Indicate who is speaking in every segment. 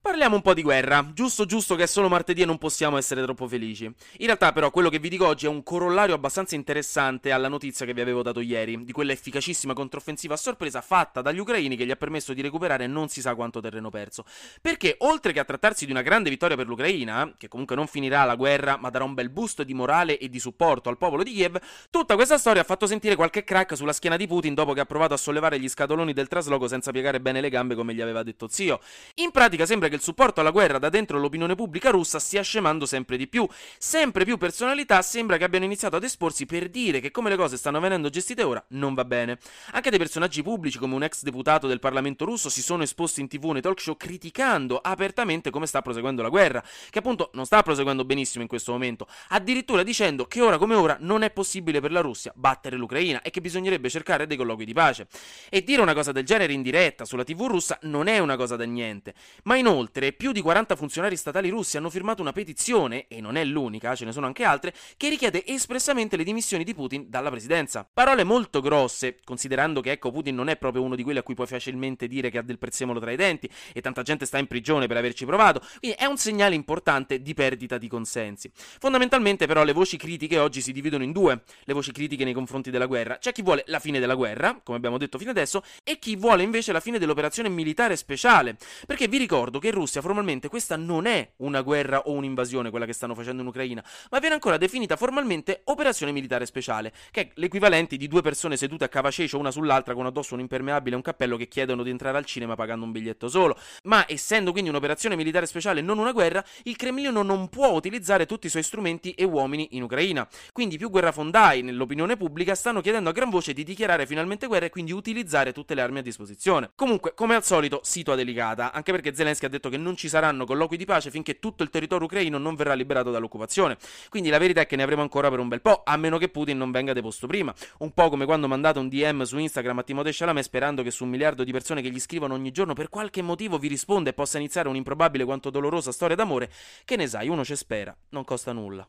Speaker 1: Parliamo un po' di guerra, giusto giusto che è solo martedì e non possiamo essere troppo felici. In realtà però quello che vi dico oggi è un corollario abbastanza interessante alla notizia che vi avevo dato ieri, di quella efficacissima controffensiva a sorpresa fatta dagli ucraini che gli ha permesso di recuperare non si sa quanto terreno perso. Perché oltre che a trattarsi di una grande vittoria per l'Ucraina, che comunque non finirà la guerra ma darà un bel boost di morale e di supporto al popolo di Kiev, tutta questa storia ha fatto sentire qualche crack sulla schiena di Putin dopo che ha provato a sollevare gli scatoloni del trasloco senza piegare bene le gambe come gli aveva detto zio. In pratica sembra che il supporto alla guerra da dentro l'opinione pubblica russa stia scemando sempre di più. Sempre più personalità sembra che abbiano iniziato ad esporsi per dire che come le cose stanno venendo gestite ora non va bene. Anche dei personaggi pubblici come un ex deputato del Parlamento russo si sono esposti in tv nei talk show criticando apertamente come sta proseguendo la guerra, che appunto non sta proseguendo benissimo in questo momento, addirittura dicendo che ora come ora non è possibile per la Russia battere l'Ucraina e che bisognerebbe cercare dei colloqui di pace. E dire una cosa del genere in diretta sulla tv russa non è una cosa da niente, ma inoltre più di 40 funzionari statali russi hanno firmato una petizione, e non è l'unica, ce ne sono anche altre, che richiede espressamente le dimissioni di Putin dalla presidenza. Parole molto grosse, considerando che ecco Putin non è proprio uno di quelli a cui puoi facilmente dire che ha del prezzemolo tra i denti, e tanta gente sta in prigione per averci provato, quindi è un segnale importante di perdita di consensi. Fondamentalmente però le voci critiche oggi si dividono in due, le voci critiche nei confronti della guerra. C'è chi vuole la fine della guerra, come abbiamo detto fino adesso, e chi vuole invece la fine dell'operazione militare speciale, perché vi ricordo che in Russia formalmente questa non è una guerra o un'invasione, quella che stanno facendo in Ucraina, ma viene ancora definita formalmente operazione militare speciale, che è l'equivalente di due persone sedute a cavacecio una sull'altra con addosso un impermeabile e un cappello che chiedono di entrare al cinema pagando un biglietto solo. Ma essendo quindi un'operazione militare speciale e non una guerra, il Cremlino non può utilizzare tutti i suoi strumenti e uomini in Ucraina. Quindi più guerrafondai nell'opinione pubblica stanno chiedendo a gran voce di dichiarare finalmente guerra e quindi utilizzare tutte le armi a disposizione. Comunque, come al solito, situa delicata, anche perché Zelensky ha detto che non ci saranno colloqui di pace finché tutto il territorio ucraino non verrà liberato dall'occupazione. Quindi la verità è che ne avremo ancora per un bel po', a meno che Putin non venga deposto prima. Un po' come quando mandate un DM su Instagram a Timothée Chalamet sperando che su un miliardo di persone che gli scrivono ogni giorno per qualche motivo vi risponda e possa iniziare un'improbabile quanto dolorosa storia d'amore. Che ne sai, uno ci spera, non costa nulla.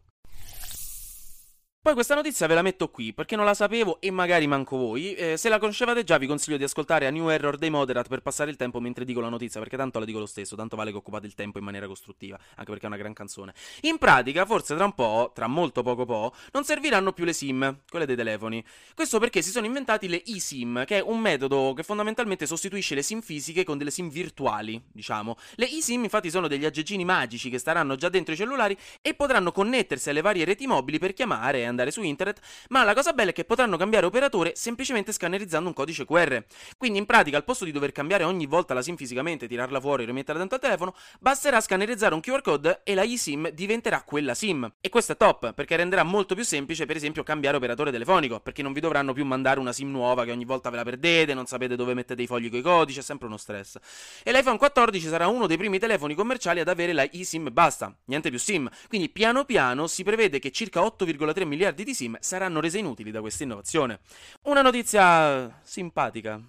Speaker 1: Poi questa notizia ve la metto qui perché non la sapevo e magari manco voi. Eh, se la conoscevate già vi consiglio di ascoltare a New Error dei Moderate per passare il tempo mentre dico la notizia perché tanto la dico lo stesso, tanto vale che occupate il tempo in maniera costruttiva, anche perché è una gran canzone. In pratica, forse tra un po', tra molto poco po', non serviranno più le SIM, quelle dei telefoni. Questo perché si sono inventati le eSIM, che è un metodo che fondamentalmente sostituisce le SIM fisiche con delle SIM virtuali, diciamo. Le eSIM infatti sono degli aggeggini magici che staranno già dentro i cellulari e potranno connettersi alle varie reti mobili per chiamare andare su internet, ma la cosa bella è che potranno cambiare operatore semplicemente scannerizzando un codice QR. Quindi in pratica al posto di dover cambiare ogni volta la SIM fisicamente, tirarla fuori e rimetterla dentro al telefono, basterà scannerizzare un QR code e la eSIM diventerà quella SIM. E questo è top, perché renderà molto più semplice per esempio cambiare operatore telefonico, perché non vi dovranno più mandare una SIM nuova che ogni volta ve la perdete, non sapete dove mettete i fogli con i codici, è sempre uno stress. E l'iPhone 14 sarà uno dei primi telefoni commerciali ad avere la eSIM basta, niente più SIM. Quindi piano piano si prevede che circa 8,3 miliardi di SIM saranno rese inutili da questa innovazione. Una notizia simpatica.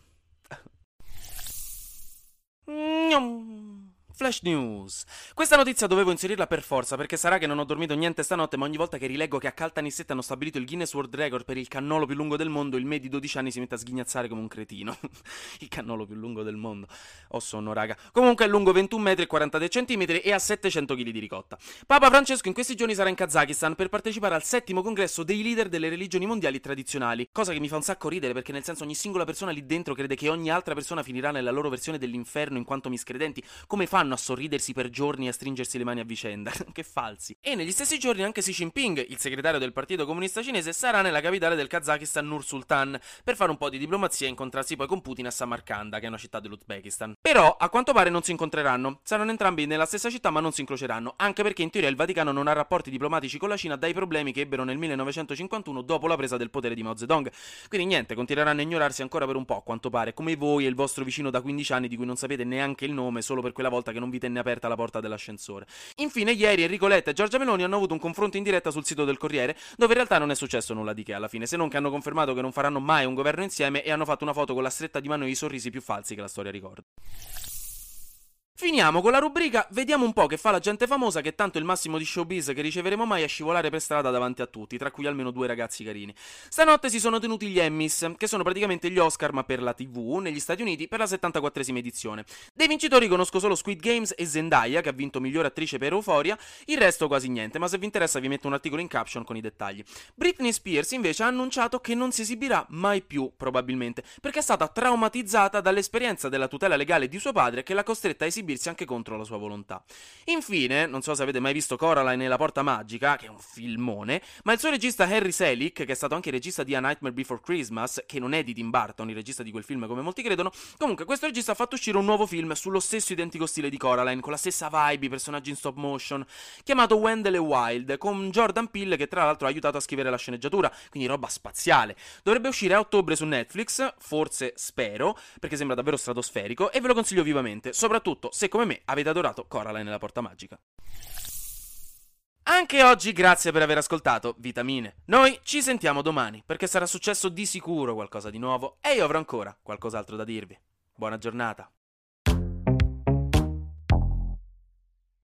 Speaker 1: Flash News. Questa notizia dovevo inserirla per forza perché sarà che non ho dormito niente stanotte, ma ogni volta che rileggo che a Caltanissette hanno stabilito il Guinness World Record per il cannolo più lungo del mondo, il me di 12 anni si mette a sghignazzare come un cretino. il cannolo più lungo del mondo. Ho sonno, raga. Comunque è lungo 21 metri e 43 centimetri e ha 700 kg di ricotta. Papa Francesco in questi giorni sarà in Kazakistan per partecipare al settimo congresso dei leader delle religioni mondiali tradizionali. Cosa che mi fa un sacco ridere perché nel senso ogni singola persona lì dentro crede che ogni altra persona finirà nella loro versione dell'inferno in quanto miscredenti. Come fanno a sorridersi per giorni e a stringersi le mani a vicenda. che falsi. E negli stessi giorni anche Xi Jinping, il segretario del Partito Comunista Cinese, sarà nella capitale del Kazakistan Nur Sultan per fare un po' di diplomazia e incontrarsi poi con Putin a Samarkanda, che è una città dell'Uzbekistan. Però, a quanto pare non si incontreranno. Saranno entrambi nella stessa città ma non si incroceranno, anche perché in teoria il Vaticano non ha rapporti diplomatici con la Cina dai problemi che ebbero nel 1951 dopo la presa del potere di Mao Zedong. Quindi niente, continueranno a ignorarsi ancora per un po', a quanto pare, come voi e il vostro vicino da 15 anni di cui non sapete neanche il nome solo per quella volta che non vi tenne aperta la porta dell'ascensore. Infine, ieri Enrico Letta e Giorgia Meloni hanno avuto un confronto in diretta sul sito del Corriere, dove in realtà non è successo nulla di che alla fine, se non che hanno confermato che non faranno mai un governo insieme e hanno fatto una foto con la stretta di mano e i sorrisi più falsi che la storia ricorda. Finiamo con la rubrica Vediamo un po' che fa la gente famosa che tanto il massimo di showbiz che riceveremo mai è scivolare per strada davanti a tutti, tra cui almeno due ragazzi carini. Stanotte si sono tenuti gli Emmys, che sono praticamente gli Oscar ma per la TV, negli Stati Uniti per la 74esima edizione. Dei vincitori conosco solo Squid Games e Zendaya, che ha vinto miglior attrice per Euphoria, il resto quasi niente, ma se vi interessa vi metto un articolo in caption con i dettagli. Britney Spears invece ha annunciato che non si esibirà mai più, probabilmente, perché è stata traumatizzata dall'esperienza della tutela legale di suo padre che l'ha costretta a esibirsi esibirsi anche contro la sua volontà. Infine, non so se avete mai visto Coraline nella Porta Magica, che è un filmone, ma il suo regista Harry Selick, che è stato anche regista di A Nightmare Before Christmas, che non è di Tim Burton, il regista di quel film come molti credono, comunque questo regista ha fatto uscire un nuovo film sullo stesso identico stile di Coraline, con la stessa vibe, i personaggi in stop motion, chiamato Wendell e Wild, con Jordan Peele che tra l'altro ha aiutato a scrivere la sceneggiatura, quindi roba spaziale. Dovrebbe uscire a ottobre su Netflix, forse spero, perché sembra davvero stratosferico, e ve lo consiglio vivamente, soprattutto se come me avete adorato Coraline nella Porta Magica. Anche oggi grazie per aver ascoltato Vitamine. Noi ci sentiamo domani perché sarà successo di sicuro qualcosa di nuovo e io avrò ancora qualcos'altro da dirvi. Buona giornata.